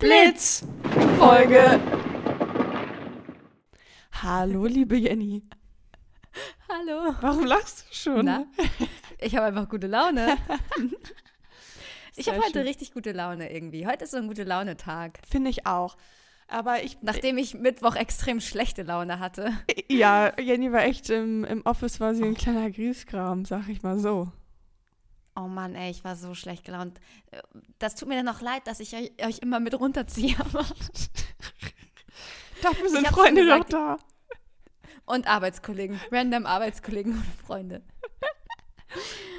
Blitz Folge. Hallo, liebe Jenny. Hallo. Warum lachst du schon? Na? Ich habe einfach gute Laune. ich habe heute schön. richtig gute Laune irgendwie. Heute ist so ein gute Laune-Tag. Finde ich auch. Aber ich, Nachdem ich Mittwoch extrem schlechte Laune hatte. ja, Jenny war echt im, im Office, war sie ein kleiner Griesgram, sag ich mal so. Oh Mann, ey, ich war so schlecht gelaunt. Das tut mir dann noch leid, dass ich euch, euch immer mit runterziehe. Dafür sind Freunde doch da. Und Arbeitskollegen. Random Arbeitskollegen und Freunde.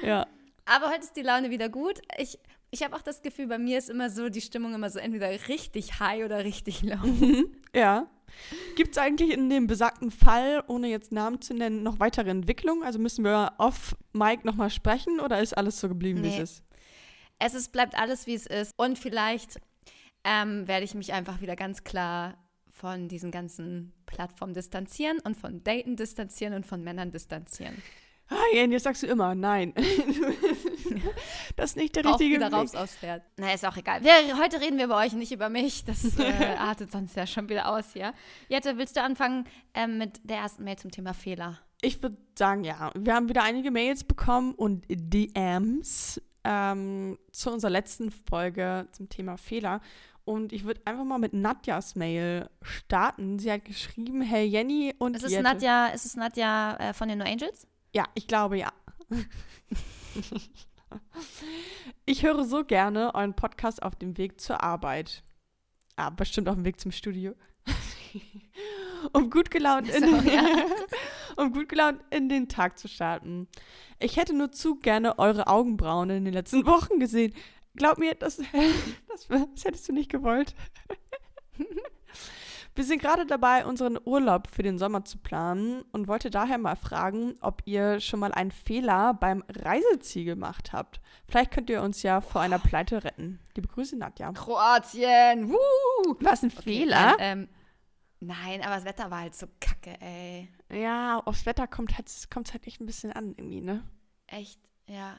Ja. Aber heute ist die Laune wieder gut. Ich, ich habe auch das Gefühl, bei mir ist immer so die Stimmung immer so entweder richtig high oder richtig low. Ja. Gibt es eigentlich in dem besagten Fall, ohne jetzt Namen zu nennen, noch weitere Entwicklungen? Also müssen wir off Mike nochmal sprechen oder ist alles so geblieben, wie Nee. es ist? Es ist, bleibt alles, wie es ist. Und vielleicht ähm, werde ich mich einfach wieder ganz klar von diesen ganzen Plattformen distanzieren und von Daten distanzieren und von Männern distanzieren. Ah, Jenny, jetzt sagst du immer, nein. das ist nicht der Auch richtige wieder Weg. raus aufs Pferd. Na, ist auch egal. Wir, heute reden wir über euch, nicht über mich. Das äh, artet sonst ja schon wieder aus hier. Jette, willst du anfangen ähm, mit der ersten Mail zum Thema Fehler? Ich würde sagen, ja. Wir haben wieder einige Mails bekommen und DMs ähm, zu unserer letzten Folge zum Thema Fehler. Und ich würde einfach mal mit Nadjas Mail starten. Sie hat geschrieben, hey Jenny und Ist es Jette. Nadja, ist es Nadja äh, von den No Angels? Ja, ich glaube ja. ich höre so gerne euren Podcast auf dem Weg zur Arbeit. Ah, bestimmt auf dem Weg zum Studio. um gut gelaunt in, So, ja. um gut gelaunt in den Tag zu starten. Ich hätte nur zu gerne eure Augenbrauen in den letzten Wochen gesehen. Glaub mir, das, das, das hättest du nicht gewollt. Wir sind gerade dabei, unseren Urlaub für den Sommer zu planen und wollte daher mal fragen, ob ihr schon mal einen Fehler beim Reiseziel gemacht habt. Vielleicht könnt ihr uns ja vor einer Pleite retten. Liebe Grüße, Nadja. Kroatien! Woo! Was ein Okay, Fehler? Nein, ähm, nein, aber das Wetter war halt so kacke, ey. Ja, aufs Wetter kommt halt, kommt halt echt ein bisschen an irgendwie, ne? Echt, ja.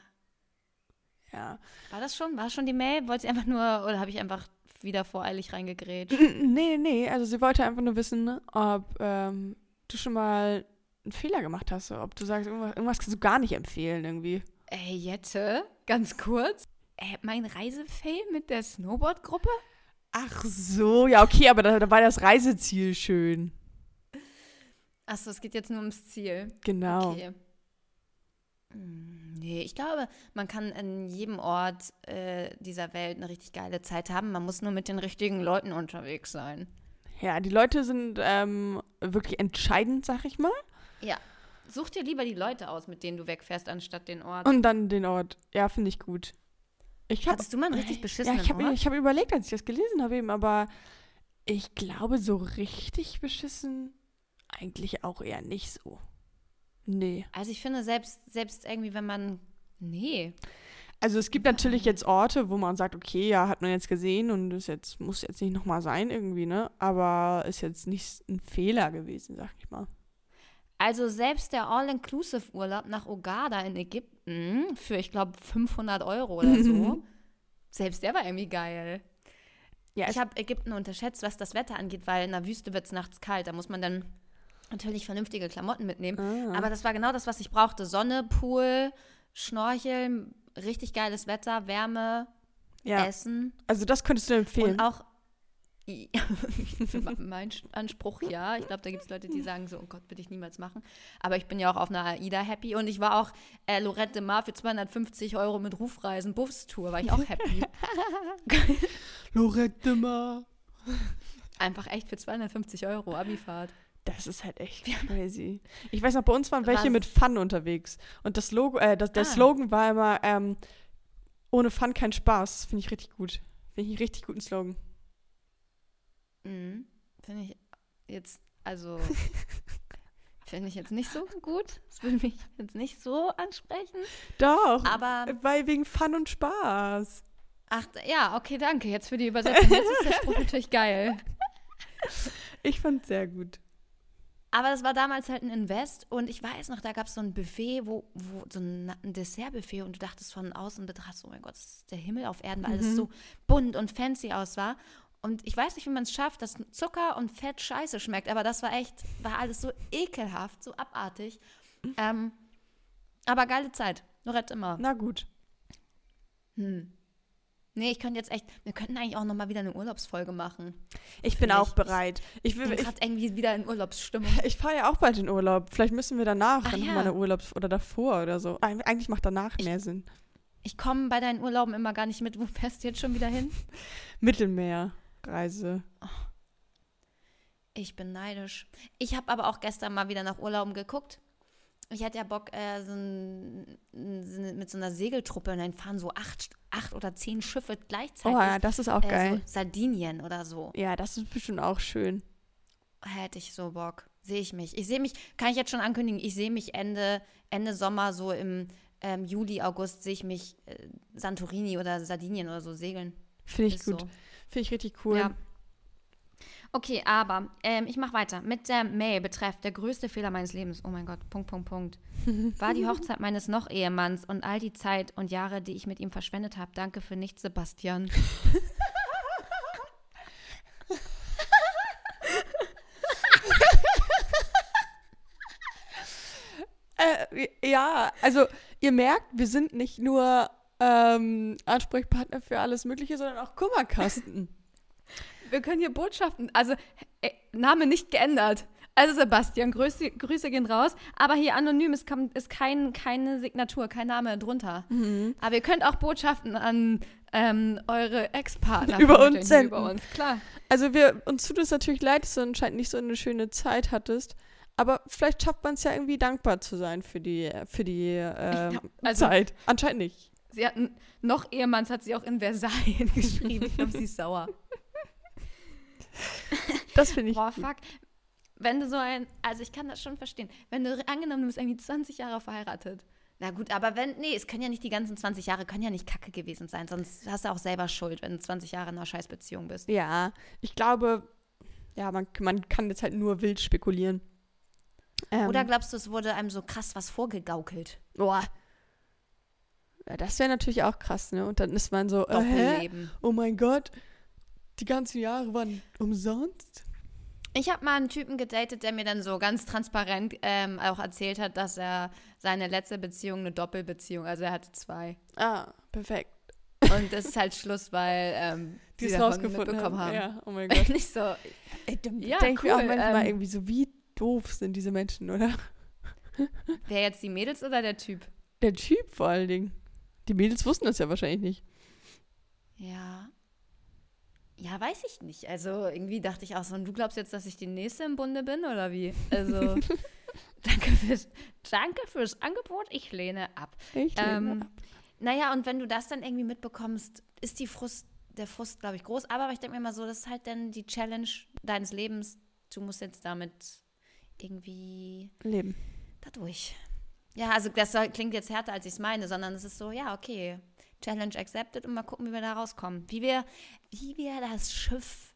Ja. War das schon? War das schon die Mail? Wollte sie einfach nur, oder habe ich einfach wieder voreilig reingegrätscht? Nee, nee, also sie wollte einfach nur wissen, ob ähm, du schon mal einen Fehler gemacht hast. Ob du sagst, irgendwas, irgendwas kannst du gar nicht empfehlen irgendwie. Ey, Jette, ganz kurz. Äh, mein Reisefail mit der Snowboard-Gruppe? Ach so, ja, okay, aber da, da war das Reiseziel schön. Achso, es geht jetzt nur ums Ziel. Genau. Okay. Hm, Nee, ich glaube, man kann in jedem Ort äh, dieser Welt eine richtig geile Zeit haben. Man muss nur mit den richtigen Leuten unterwegs sein. Ja, die Leute sind ähm, wirklich entscheidend, sag ich mal. Ja. Such dir lieber die Leute aus, mit denen du wegfährst, anstatt den Ort. Und dann den Ort. Ja, finde ich gut. Ich hab, Hattest du mal einen richtig ja, beschissenen ich habe Ort? ich hab überlegt, als ich das gelesen habe eben, aber ich glaube, so richtig beschissen eigentlich auch eher nicht so. Nee. Also ich finde, selbst, selbst irgendwie, wenn man. Nee. Also es gibt natürlich jetzt Orte, wo man sagt, okay, ja, hat man jetzt gesehen und das jetzt muss jetzt nicht nochmal sein irgendwie, ne? Aber ist jetzt nicht ein Fehler gewesen, sag ich mal. Also selbst der All-Inclusive-Urlaub nach Ogada in Ägypten für, ich glaube, 500 Euro oder so, selbst der war irgendwie geil. Ja, Ich habe Ägypten unterschätzt, was das Wetter angeht, weil in der Wüste wird es nachts kalt. Da muss man dann natürlich vernünftige Klamotten mitnehmen. Ah. Aber das war genau das, was ich brauchte. Sonne, Pool, Schnorcheln, richtig geiles Wetter, Wärme, ja. Essen. Also das könntest du empfehlen. Und auch für me- meinen Anspruch, ja. Ich glaube, da gibt es Leute, die sagen so, oh Gott, würde ich niemals machen. Aber ich bin ja auch auf einer AIDA happy und ich war auch äh, Lorette de Mar für 250 Euro mit Rufreisen, Bustour, war ich auch happy. Lorette Mar. Einfach echt für 250 Euro Abifahrt. Das ist halt echt crazy. Ich weiß noch, bei uns waren welche Was? mit Fun unterwegs. Und das Logo, äh, das, der Ah. Slogan war immer, ähm, ohne Fun kein Spaß. Finde ich richtig gut. Finde ich einen richtig guten Slogan. Mhm. Finde ich jetzt, also, finde ich jetzt nicht so gut. Das würde mich jetzt nicht so ansprechen. Doch. Aber, Weil wegen Fun und Spaß. ach, ja, okay, danke. Jetzt für die Übersetzung. Jetzt ist der Spruch natürlich geil. Ich fand sehr gut. Aber das war damals halt ein Invest und ich weiß noch, da gab es so ein Buffet, wo, wo so ein, ein Dessertbuffet und du dachtest von außen betrachtest, oh mein Gott, das ist der Himmel auf Erden, weil alles Mhm. so bunt und fancy aus war. Und ich weiß nicht, wie man es schafft, dass Zucker und Fett scheiße schmeckt, aber das war echt, war alles so ekelhaft, so abartig. Ähm, aber geile Zeit. Lorette immer. Na gut. Hm. Nee, ich könnte jetzt echt, wir könnten eigentlich auch nochmal wieder eine Urlaubsfolge machen. Ich bin Finde auch ich- bereit. Ich, will, bin ich, gerade irgendwie wieder in Urlaubsstimmung. ich fahre ja auch bald in Urlaub. Vielleicht müssen wir danach Ach dann ja. mal eine Urlaubs- oder davor oder so. Eig- Eigentlich macht danach mehr Sinn. Ich komme bei deinen Urlauben immer gar nicht mit. Wo fährst du jetzt schon wieder hin? Mittelmeerreise. Ich bin neidisch. Ich habe aber auch gestern mal wieder nach Urlauben geguckt. Ich hatte ja Bock, äh, so ein, so eine- mit so einer Segeltruppe und dann fahren so acht, acht oder zehn Schiffe gleichzeitig. Oh ja, das ist auch äh, geil. So Sardinien oder so. Ja, das ist bestimmt auch schön. Hätte ich so Bock. Sehe ich mich. Ich sehe mich, kann ich jetzt schon ankündigen, ich sehe mich Ende, Ende Sommer, so im ähm, Juli, August, sehe ich mich äh, Santorini oder Sardinien oder so segeln. Finde ich Ist gut. so. Finde ich richtig cool. Ja. Okay, aber ähm, ich mache weiter. Mit der Mail betreff der größte Fehler meines Lebens. Oh mein Gott, Punkt, Punkt, Punkt. War die Hochzeit meines Noch-Ehemanns und all die Zeit und Jahre, die ich mit ihm verschwendet habe. Danke für nichts, Sebastian. Äh, ja, also ihr merkt, wir sind nicht nur ähm, Ansprechpartner für alles Mögliche, sondern auch Kummerkasten. Wir können hier Botschaften, also äh, Name nicht geändert. Also Sebastian, Grüße, Grüße gehen raus. Aber hier anonym ist, ist kein, keine Signatur, kein Name drunter. Aber ihr könnt auch Botschaften an ähm, eure Ex-Partner Über uns senden. Über uns, klar. Also wir, uns tut es natürlich leid, dass du anscheinend nicht so eine schöne Zeit hattest. Aber vielleicht schafft man es ja irgendwie dankbar zu sein für die, für die glaub, also- Zeit. Anscheinend nicht. Sie hatten noch Ehemanns, hat sie auch in Versailles geschrieben. Ich glaube, sie ist sauer. Das finde ich. Boah, fuck. Wenn du so ein, also ich kann das schon verstehen. Wenn du angenommen, du bist irgendwie 20 Jahre verheiratet. Na gut, aber wenn, nee, es können ja nicht die ganzen 20 Jahre, können ja nicht kacke gewesen sein. Sonst hast du auch selber Schuld, wenn du 20 Jahre in einer Scheißbeziehung bist. Ja, ich glaube, ja, man, man kann jetzt halt nur wild spekulieren. Ähm, Oder glaubst du, es wurde einem so krass was vorgegaukelt? boah. Ja, das wäre natürlich auch krass, ne? Und dann ist man so, äh, oh mein Gott, die ganzen Jahre waren umsonst. Ich habe mal einen Typen gedatet, der mir dann so ganz transparent ähm, auch erzählt hat, dass er seine letzte Beziehung eine Doppelbeziehung, also er hatte zwei. Ah, perfekt. Und das ist halt Schluss, weil ähm, Die die es davon rausgefunden mitbekommen haben. haben. Ja, oh mein Gott. Nicht so, Ey, dann Ja, denke ich auch cool, manchmal ähm, irgendwie so, wie doof sind diese Menschen, oder? wer jetzt die Mädels oder der Typ? Der Typ vor allen Dingen. Die Mädels wussten das ja wahrscheinlich nicht. Ja. Ja, weiß ich nicht. Also irgendwie dachte ich auch so, und du glaubst jetzt, dass ich die Nächste im Bunde bin oder wie? Also danke fürs, danke fürs Angebot, ich lehne ab. Ich lehne Ähm, ab. naja, und wenn du das dann irgendwie mitbekommst, ist die Frust, der Frust, glaube ich, groß. Aber ich denke mir mal so, das ist halt dann die Challenge deines Lebens. Du musst jetzt damit irgendwie Leben. da durch. Ja, also das klingt jetzt härter, als ich es meine, sondern es ist so, ja, okay, Challenge accepted und mal gucken, wie wir da rauskommen. Wie wir, wie wir das Schiff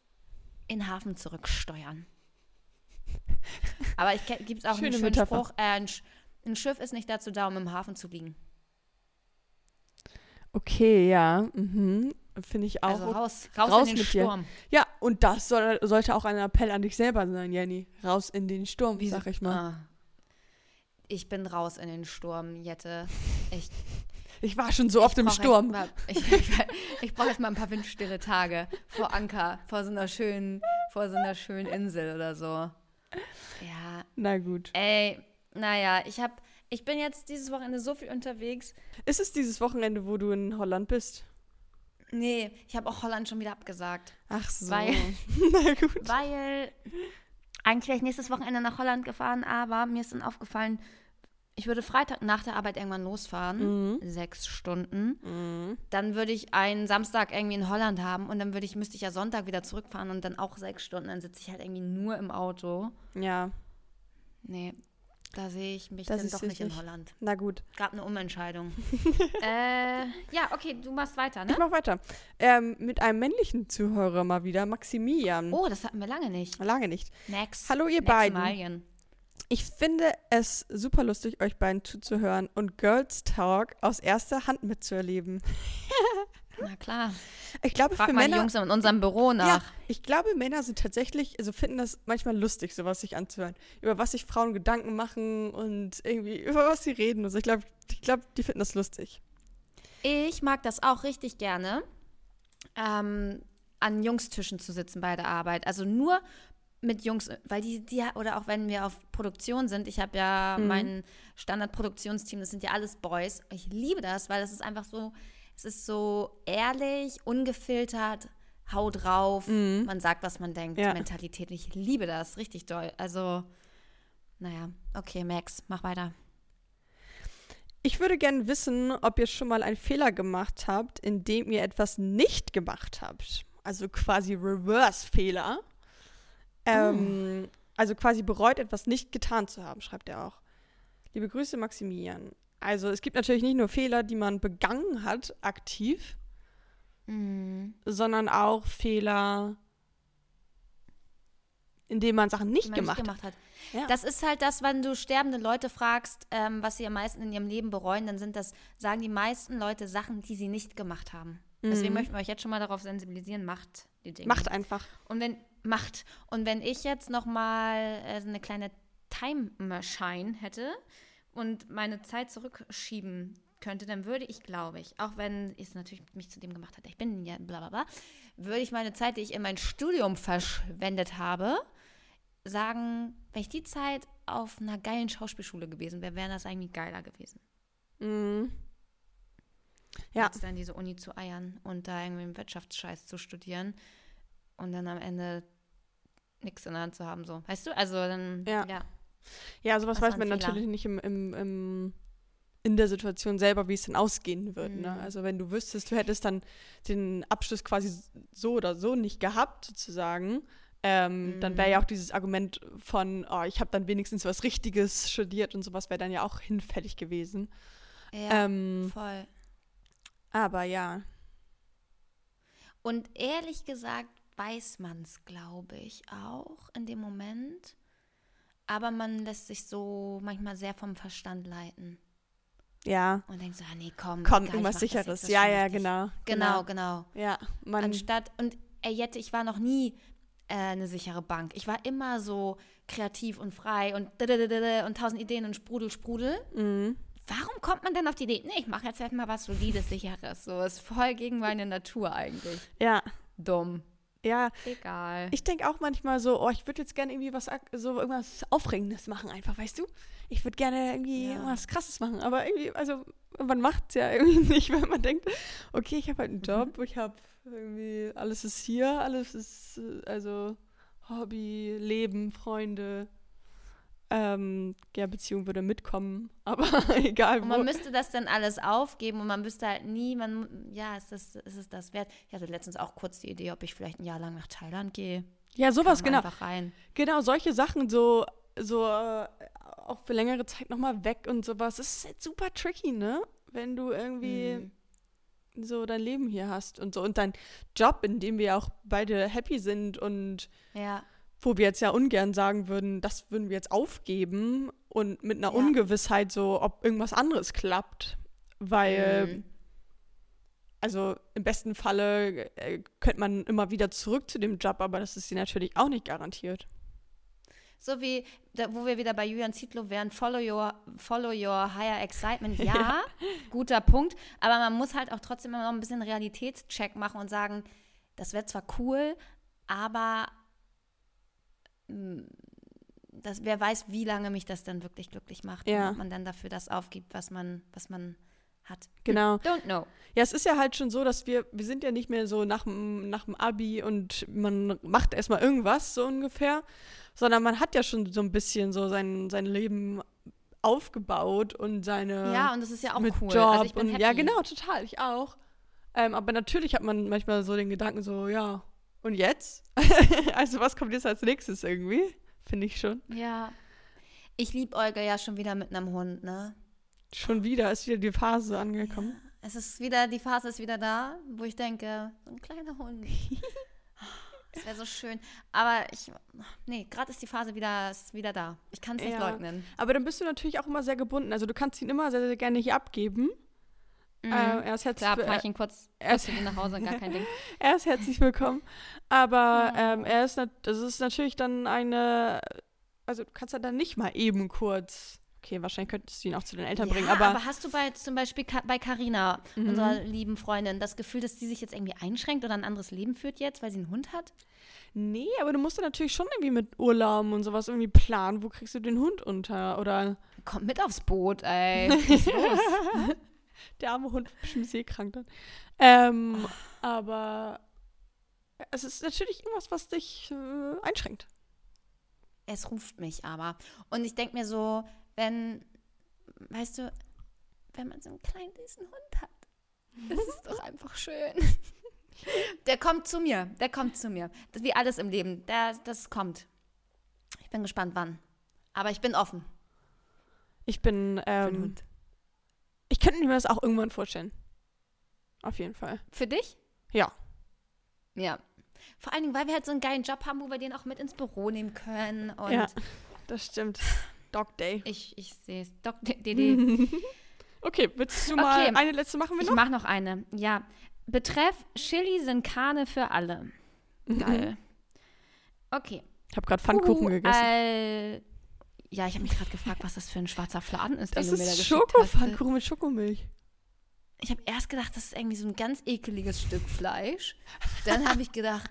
in den Hafen zurücksteuern. Aber ich gibt es auch Schöne einen schönen Metapher. Spruch, äh, ein, Sch- ein Schiff ist nicht dazu da, um im Hafen zu liegen. Okay, ja. Mhm. Finde ich auch. Also raus, raus, raus in den mit dir. Sturm. Ja, und das soll, sollte auch ein Appell an dich selber sein, Jenny. Raus in den Sturm, Wieso- sag ich mal. Ah. Ich bin raus in den Sturm, Jette. Ich, Ich war schon so oft im brauch Sturm. Mal, ich ich, ich brauche jetzt mal ein paar windstille Tage vor Anker, vor so einer schönen, vor so einer schönen Insel oder so. Ja, Na gut. ey, naja, ich hab, ich bin jetzt dieses Wochenende so viel unterwegs. Ist es dieses Wochenende, wo du in Holland bist? Nee, ich habe auch Holland schon wieder abgesagt. Ach so. Weil- Na gut. Weil eigentlich wäre ich nächstes Wochenende nach Holland gefahren, aber mir ist dann aufgefallen, ich würde Freitag nach der Arbeit irgendwann losfahren. Mhm. Sechs Stunden. Mhm. Dann würde ich einen Samstag irgendwie in Holland haben und dann würde ich, müsste ich ja Sonntag wieder zurückfahren und dann auch sechs Stunden. Dann sitze ich halt irgendwie nur im Auto. Ja, Nee, da sehe ich mich Das dann ist doch nicht in. Holland. na gut. Gab eine Umentscheidung. äh, ja, okay, du machst weiter, ne? Ich mach weiter. Ähm, mit einem männlichen Zuhörer mal wieder, Maximilian. Oh, das hatten wir lange nicht. Lange nicht. Next. Hallo ihr Next beiden. Malien. Ich finde es super lustig, euch beiden zuzuhören und Girls Talk aus erster Hand mitzuerleben. Na klar. Ich glaube, Frag für mal die Männer. Jungs in unserem Büro nach. Ja, ich glaube, Männer sind tatsächlich, also finden das manchmal lustig, sowas sich anzuhören. Über was sich Frauen Gedanken machen und irgendwie über was sie reden. Also ich glaube, ich glaube, die finden das lustig. Ich mag das auch richtig gerne, ähm, an Jungstischen zu sitzen bei der Arbeit. Also nur mit Jungs, weil die, die oder auch wenn wir auf Produktion sind, ich habe ja Mhm. mein Standardproduktionsteam, das sind ja alles Boys. Ich liebe das, weil das ist einfach so, es ist so ehrlich, ungefiltert, hau drauf, man sagt, was man denkt, Mhm. Ja. Mentalität. Ich liebe das, richtig doll. Also, naja, okay, Max, mach weiter. Ich würde gerne wissen, ob ihr schon mal einen Fehler gemacht habt, indem ihr etwas nicht gemacht habt. Also quasi Reverse-Fehler. Ähm, Also quasi bereut, etwas nicht getan zu haben, schreibt er auch. Liebe Grüße, Maximilian. Also es gibt natürlich nicht nur Fehler, die man begangen hat, aktiv, Mhm. sondern auch Fehler, indem man Sachen nicht man gemacht, nicht gemacht hat. Ja. Das ist halt das, wenn du sterbende Leute fragst, ähm, was sie am meisten in ihrem Leben bereuen, dann sind das, sagen die meisten Leute Sachen, die sie nicht gemacht haben. Deswegen möchten wir euch jetzt schon mal darauf sensibilisieren, macht die Dinge. hat. Macht einfach. Und wenn, macht. Und wenn ich jetzt noch mal äh, so eine kleine Time Machine hätte und meine Zeit zurückschieben könnte, dann würde ich, glaube ich, auch wenn es natürlich mich zu dem gemacht hat, ich bin ja bla bla bla, würde ich meine Zeit, die ich in mein Studium verschwendet habe, sagen, wenn ich die Zeit auf einer geilen Schauspielschule gewesen wäre, wäre das eigentlich geiler gewesen. Mhm. Ja. Als dann diese Uni zu eiern und da irgendwie einen Wirtschaftsscheiß zu studieren und dann am Ende nichts in der Hand zu haben, so. Weißt du? Also dann, Ja. ja. Ja, sowas Das weiß man Fehler. natürlich nicht im, im, im, in der Situation selber, wie es dann ausgehen wird. Ne? Mhm. Also wenn du wüsstest, du hättest dann den Abschluss quasi so oder so nicht gehabt, sozusagen, ähm, dann wäre ja auch dieses Argument von, oh, ich habe dann wenigstens was Richtiges studiert und sowas wäre dann ja auch hinfällig gewesen. Ja, Ähm, voll. aber ja, Und ehrlich gesagt weiß man es, glaube ich, auch in dem Moment. Aber man lässt sich so manchmal sehr vom Verstand leiten ja, und denkt so, ah, nee, komm. kommt egal, irgendwas Sicheres. Ja, ja, richtig. genau. Genau, genau. Ja, man, Anstatt, und ey, Jette, ich war noch nie äh, eine sichere Bank. Ich war immer so kreativ und frei und und tausend Ideen und Sprudel, Sprudel. mhm. Warum kommt man denn auf die Idee? Nee, ich mache jetzt halt mal was Solides, Sicheres. So ist voll gegen meine Natur eigentlich. ja, Dumm. Ja, Egal. Ich denke auch manchmal so, oh, ich würde jetzt gerne irgendwie was, so irgendwas Aufregendes machen, einfach, weißt du? Ich würde gerne irgendwie Ja. irgendwas Krasses machen, aber irgendwie, also, man macht es ja irgendwie nicht, weil man denkt, okay, ich habe halt einen Job, ich habe irgendwie, alles ist hier, alles ist, äh, also, Hobby, Leben, Freunde, ähm, ja, Beziehung würde mitkommen, aber egal Und wo. man müsste das dann alles aufgeben und man müsste halt nie, man, ja, ist das, ist es das wert? Ich hatte letztens auch kurz die Idee, ob ich vielleicht ein Jahr lang nach Thailand gehe. ja, sowas, genau. Einfach rein. Genau, solche Sachen, so, so äh, auch für längere Zeit nochmal weg und sowas. Das ist halt super tricky, ne? Wenn du irgendwie Mhm. so dein Leben hier hast und so und dein Job, in dem wir auch beide happy sind und Ja, wo wir jetzt ja ungern sagen würden, das würden wir jetzt aufgeben und mit einer Ja. Ungewissheit so, ob irgendwas anderes klappt. Weil, Mhm. also im besten Falle äh, könnte man immer wieder zurück zu dem Job, aber das ist dir natürlich auch nicht garantiert. So wie, da, wo wir wieder bei Julian Zietlow wären, follow your, follow your higher excitement. Ja, guter Punkt. Aber man muss halt auch trotzdem immer noch ein bisschen Realitätscheck machen und sagen, das wäre zwar cool, aber das, wer weiß, wie lange mich das dann wirklich glücklich macht. Ja. Und ob man dann dafür das aufgibt, was man, was man hat. Genau. Don't know. Ja, es ist ja halt schon so, dass wir, wir sind ja nicht mehr so nach dem, nach dem Abi und man macht erstmal irgendwas, so ungefähr, sondern man hat ja schon so ein bisschen so sein, sein Leben aufgebaut und seine Ja, und das ist ja auch mit cool. Job also ich bin und happy. ja, genau, total, ich auch. Ähm, aber natürlich hat man manchmal so den Gedanken so, ja, und jetzt? also was kommt jetzt als nächstes irgendwie? Finde ich schon. Ja. Ich liebe Olga ja schon wieder mit einem Hund, ne? Schon wieder ist wieder die Phase angekommen. Es ist wieder, die Phase ist wieder da, wo ich denke, so ein kleiner Hund. Das wäre so schön. Aber ich, nee, gerade ist die Phase wieder, ist wieder da. Ich kann es nicht Ja. leugnen. Aber dann bist du natürlich auch immer sehr gebunden. Also du kannst ihn immer sehr, sehr gerne hier abgeben. Mhm. Äh, er ist herzlich Klar, fahr ich ihn kurz, er ist, nach Hause, gar kein Ding. er ist herzlich willkommen. Aber ähm, er ist, das ist natürlich dann eine, also du kannst ja dann nicht mal eben kurz Okay, wahrscheinlich könntest du ihn auch zu den Eltern ja, bringen. Aber, aber hast du bei zum Beispiel bei Carina, mhm. unserer lieben Freundin, das Gefühl, dass sie sich jetzt irgendwie einschränkt oder ein anderes Leben führt jetzt, weil sie einen Hund hat? Nee, aber du musst dann natürlich schon irgendwie mit Urlaub und sowas irgendwie planen. Wo kriegst du den Hund unter? Oder. Komm mit aufs Boot, ey. Der arme Hund ist bestimmt seekrank dann. Ähm, oh. Aber es ist natürlich irgendwas, was dich äh, einschränkt. Es ruft mich aber. Und ich denke mir so, wenn, weißt du, wenn man so einen kleinen süßen Hund hat, das ist doch einfach schön. Der kommt zu mir, der kommt zu mir. Das, wie alles im Leben, der, das kommt. Ich bin gespannt, wann. Aber ich bin offen. Ich bin, ähm, ich könnte mir das auch irgendwann vorstellen. Auf jeden Fall. Für dich? Ja. Ja. Vor allen Dingen, weil wir halt so einen geilen Job haben, wo wir den auch mit ins Büro nehmen können. Und ja, das stimmt. Dog Day. Ich, ich sehe es. Dog Day. okay, willst du mal okay. eine letzte machen? Wir noch? Ich mache noch eine. Ja. Betreff Chili sind Karne für alle. Geil. Okay. Ich habe gerade Pfannkuchen uh, gegessen. Ja, ich habe mich gerade gefragt, was das für ein schwarzer Fladen ist, das den du mir da geschickt hast. Das ist Schokopfannkuchen mit Schokomilch. Ich habe erst gedacht, das ist irgendwie so ein ganz ekeliges Stück Fleisch. Dann habe ich gedacht,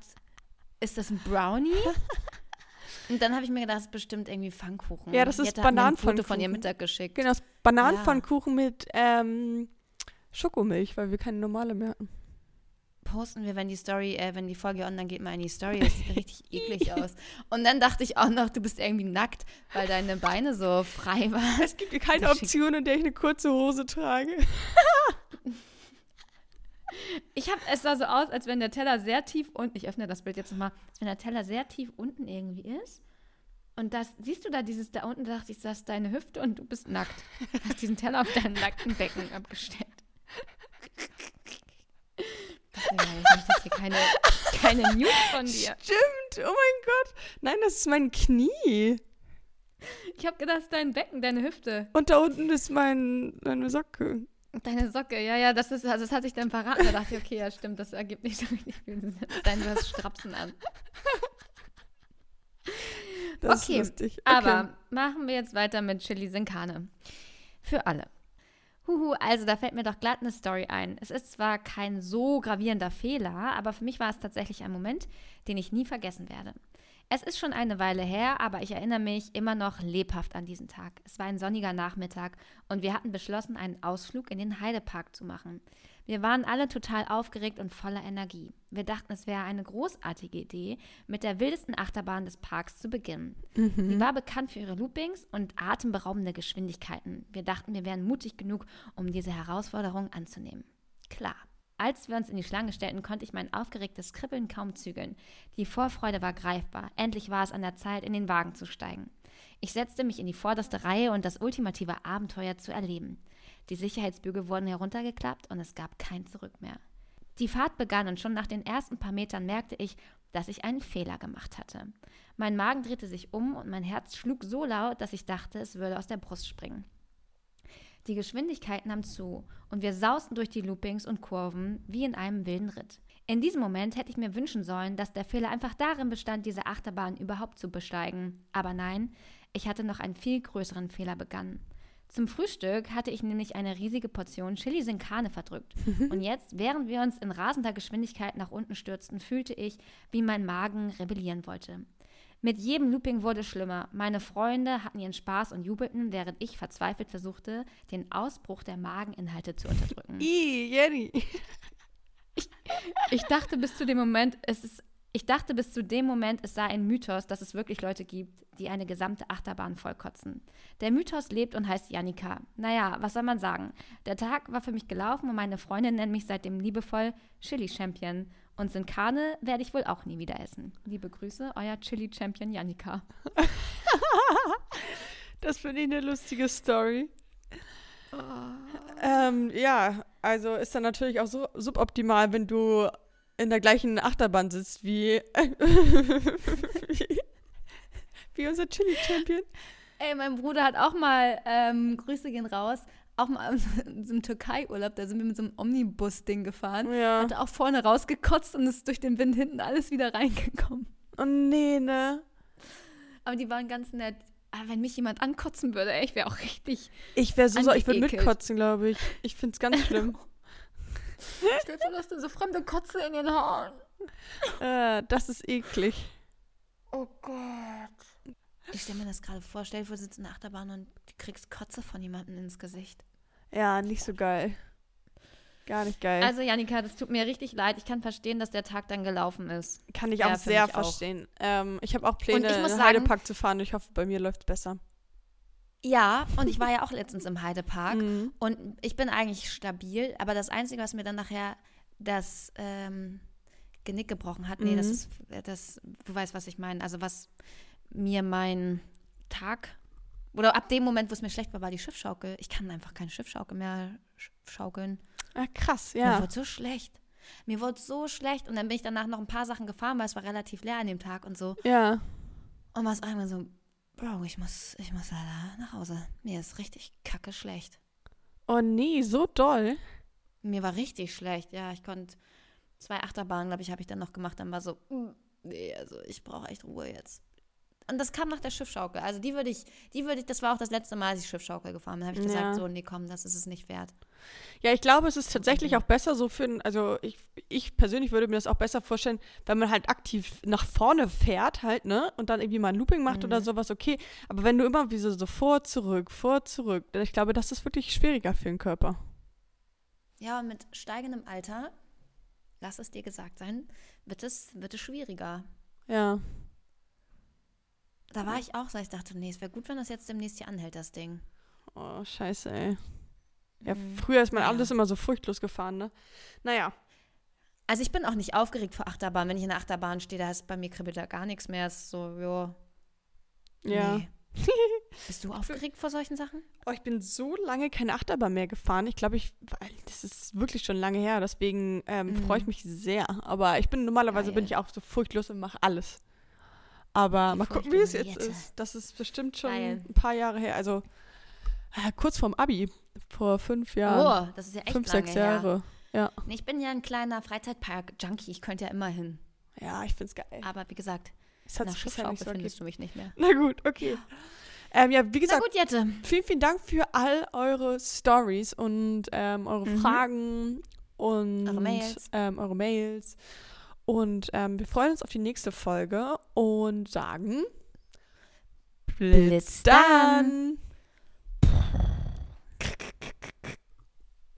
ist das ein Brownie? Und dann habe ich mir gedacht, das ist bestimmt irgendwie Pfannkuchen. Ja, das ist Bananenpfannkuchen. von ihr Mittag geschickt. Genau, das Bananenpfannkuchen ja. mit ähm, Schokomilch, weil wir keine normale mehr hatten. Posten wir, wenn die Story, äh, wenn die Folge online geht, mal in die Story. Das sieht richtig eklig aus. Und dann dachte ich auch noch, du bist irgendwie nackt, weil deine Beine so frei waren. Es gibt keine Option, in der ich eine kurze Hose trage. Ich habe, es sah so aus, als wenn der Teller sehr tief unten, ich öffne das Bild jetzt nochmal, als wenn der Teller sehr tief unten irgendwie ist. Und das, siehst du da dieses da unten, da dachte ich, das ist deine Hüfte und du bist nackt. Hast diesen Teller auf deinen nackten Becken abgestellt. Ich möchte jetzt hier keine, keine News von dir. Stimmt, oh mein Gott. Nein, das ist mein Knie. Ich habe gedacht, das ist dein Becken, deine Hüfte. Und da unten ist mein, meine Socke. Deine Socke, ja, ja, das ist, also das hat sich dann verraten. Da dachte ich, okay, ja, stimmt, das ergibt nicht so richtig viel Sinn. Du hast Strapsen an. Das okay, ist lustig. Okay. aber machen wir jetzt weiter mit Chili Sinkane. Für alle. Huhu, also da fällt mir doch glatt eine Story ein. Es ist zwar kein so gravierender Fehler, aber für mich war es tatsächlich ein Moment, den ich nie vergessen werde. Es ist schon eine Weile her, aber ich erinnere mich immer noch lebhaft an diesen Tag. Es war ein sonniger Nachmittag und wir hatten beschlossen, einen Ausflug in den Heidepark zu machen. Wir waren alle total aufgeregt und voller Energie. Wir dachten, es wäre eine großartige Idee, mit der wildesten Achterbahn des Parks zu beginnen. Mhm. Sie war bekannt für ihre Loopings und atemberaubende Geschwindigkeiten. Wir dachten, wir wären mutig genug, um diese Herausforderung anzunehmen. Klar, als wir uns in die Schlange stellten, konnte ich mein aufgeregtes Kribbeln kaum zügeln. Die Vorfreude war greifbar. Endlich war es an der Zeit, in den Wagen zu steigen. Ich setzte mich in die vorderste Reihe und das ultimative Abenteuer zu erleben. Die Sicherheitsbügel wurden heruntergeklappt und es gab kein Zurück mehr. Die Fahrt begann und schon nach den ersten paar Metern merkte ich, dass ich einen Fehler gemacht hatte. Mein Magen drehte sich um und mein Herz schlug so laut, dass ich dachte, es würde aus der Brust springen. Die Geschwindigkeit nahm zu und wir sausten durch die Loopings und Kurven wie in einem wilden Ritt. In diesem Moment hätte ich mir wünschen sollen, dass der Fehler einfach darin bestand, diese Achterbahn überhaupt zu besteigen. Aber nein, ich hatte noch einen viel größeren Fehler begangen. Zum Frühstück hatte ich nämlich eine riesige Portion Chili sin Carne verdrückt. Und jetzt, während wir uns in rasender Geschwindigkeit nach unten stürzten, fühlte ich, wie mein Magen rebellieren wollte. Mit jedem Looping wurde es schlimmer. Meine Freunde hatten ihren Spaß und jubelten, während ich verzweifelt versuchte, den Ausbruch der Mageninhalte zu unterdrücken. Ih, Jenny. Ich, ich dachte bis zu dem Moment, es ist ich dachte bis zu dem Moment, es sei ein Mythos, dass es wirklich Leute gibt, die eine gesamte Achterbahn vollkotzen. Der Mythos lebt und heißt Janika. Naja, was soll man sagen? Der Tag war für mich gelaufen und meine Freundin nennt mich seitdem liebevoll Chili Champion. Und Sinkane werde ich wohl auch nie wieder essen. Liebe Grüße, euer Chili Champion Janika. das finde ich eine lustige Story. Oh. Ähm, ja, also ist dann natürlich auch so suboptimal, wenn du in der gleichen Achterbahn sitzt wie, wie, wie unser Chili Champion. Ey, mein Bruder hat auch mal, ähm, Grüße gehen raus, auch mal in so einem Türkei-Urlaub, da sind wir mit so einem Omnibus-Ding gefahren. Ja. Hatte auch vorne rausgekotzt und ist durch den Wind hinten alles wieder reingekommen. Oh nee, ne? Aber die waren ganz nett. Aber wenn mich jemand ankotzen würde, ey, ich wäre auch richtig. Ich wäre so, so ich würde mitkotzen, glaube ich. Ich finde es ganz schlimm. Stell dir vor, du so fremde Kotze in den Haaren. äh, das ist eklig. Oh Gott. Ich stelle mir das gerade vor. Stell dir vor, du sitzt in der Achterbahn und du kriegst Kotze von jemandem ins Gesicht. Ja, nicht so geil. Gar nicht geil. Also, Janika, das tut mir richtig leid. Ich kann verstehen, dass der Tag dann gelaufen ist. Kann ich ja, auch sehr mich auch. verstehen. Ähm, ich habe auch Pläne, in den Heidepark zu fahren. Ich hoffe, bei mir läuft es besser. Ja, und ich war ja auch letztens im Heidepark. Mhm. Und ich bin eigentlich stabil, aber das Einzige, was mir dann nachher das ähm, Genick gebrochen hat, nee, das Mhm. ist, das, du weißt, was ich meine. Also was mir mein Tag, oder ab dem Moment, wo es mir schlecht war, war die Schiffschaukel. Ich kann einfach keine Schiffschaukel mehr sch schaukeln. Ah, krass, Mir ja. wurde so schlecht. Mir wurde so schlecht und dann bin ich danach noch ein paar Sachen gefahren, weil es war relativ leer an dem Tag und so. Ja. Und war es einmal so, Bro, ich muss, ich muss leider nach Hause. Mir ist richtig kacke schlecht. Oh nee, so doll. Mir war richtig schlecht, ja. Ich konnte zwei Achterbahnen, glaube ich, habe ich dann noch gemacht. Dann war so, mm, nee, also ich brauche echt Ruhe jetzt. Und das kam nach der Schiffschaukel. Also die würde ich, die würde ich, das war auch das letzte Mal, als ich Schiffschaukel gefahren bin. Da habe ich Ja. gesagt, so, nee, komm, das ist es nicht wert. Ja, ich glaube, es ist tatsächlich auch besser so für, also ich, ich persönlich würde mir das auch besser vorstellen, wenn man halt aktiv nach vorne fährt halt, ne? Und dann irgendwie mal ein Looping macht oder Mhm. sowas, okay. Aber wenn du immer wie so, so vor, zurück, vor, zurück, dann ich glaube, das ist wirklich schwieriger für den Körper. Ja, und mit steigendem Alter, lass es dir gesagt sein, wird es, wird es schwieriger. Ja. Da war ich auch so, ich dachte, nee, es wäre gut, wenn das jetzt demnächst hier anhält, das Ding. Oh, scheiße, ey. Ja, Mhm. früher ist man Ja. alles immer so furchtlos gefahren, ne? Naja. Also ich bin auch nicht aufgeregt vor Achterbahn. Wenn ich in der Achterbahn stehe, da ist bei mir kribbelt da gar nichts mehr. Es ist so, jo, Ja. Nee. Bist du aufgeregt vor solchen Sachen? Oh, ich bin so lange keine Achterbahn mehr gefahren. Ich glaube, ich, das ist wirklich schon lange her. Deswegen ähm, Mhm. freue ich mich sehr. Aber ich bin normalerweise bin Geil. ich auch so furchtlos und mache alles. Aber mal gucken, wie es jetzt ist. Das ist bestimmt schon Geil. ein paar Jahre her. Also äh, kurz vorm Abi, vor fünf Jahren. Oh, das ist ja echt fünf, lange sechs her. Jahre. Nee, ich bin ja ein kleiner Freizeitpark-Junkie. Ich könnte ja immer hin. Ja, ich find's geil. Aber wie gesagt, Es hat nach Schiffschaukel so findest du mich nicht mehr. Na gut, okay. Ähm, ja, wie gesagt, gut, Jette. vielen, vielen Dank für all eure Stories und ähm, eure Mhm. Fragen und Eure Mails. Ähm, eure Mails. Und ähm, wir freuen uns auf die nächste Folge und sagen Blitz dann. dann.